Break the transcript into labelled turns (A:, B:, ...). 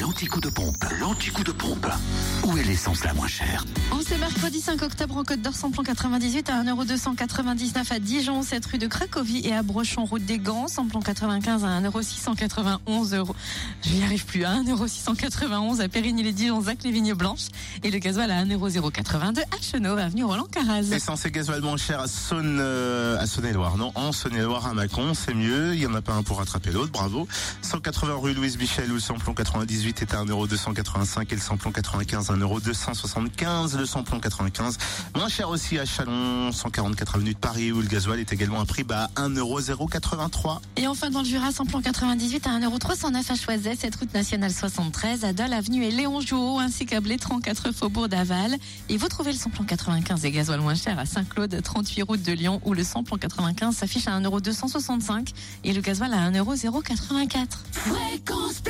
A: L'anti-coup de pompe, l'anti-coup de pompe. Où est l'essence la moins chère
B: En ce mercredi 5 octobre en Côte d'Or, samplon 98 à 1,299€ à Dijon, 7 rue de Cracovie et à Brochon, route des Gants, samplon 95 à 1,691€. euros. Je n'y arrive plus, à 1,691€ à Périgny-les-Dijon, Zac les Vignes Blanches et le gasoil à 1,082€ à Chenot, avenue Roland Caraz.
C: Essence et gasoil moins cher à Saône, euh, à Saône-et-Loire. Non, en Saône-et-Loire à Mâcon, c'est mieux. Il y en a pas un pour rattraper l'autre. Bravo. 180 rue Louise Michel où le samplon 98 est à 1,285€ et le samplon 95 à 1,275€. Le samplon 95 moins cher aussi à Chalon, 144 avenue de Paris où le gasoil est également un prix bas à 1,083€.
B: Et enfin dans le Jura, samplon 98 à 1,309€ à Choiset, cette route nationale 73 à Dole, avenue et Léon Jouot, ainsi qu'à Blé 34 Faubourg d'Aval. Et vous trouvez le samplon 95 et gasoil moins cher à Saint-Claude, 38 route de Lyon, où le samplon 95 s'affiche à 1,265€ et le gasoil à 1,084€.
A: Fréquence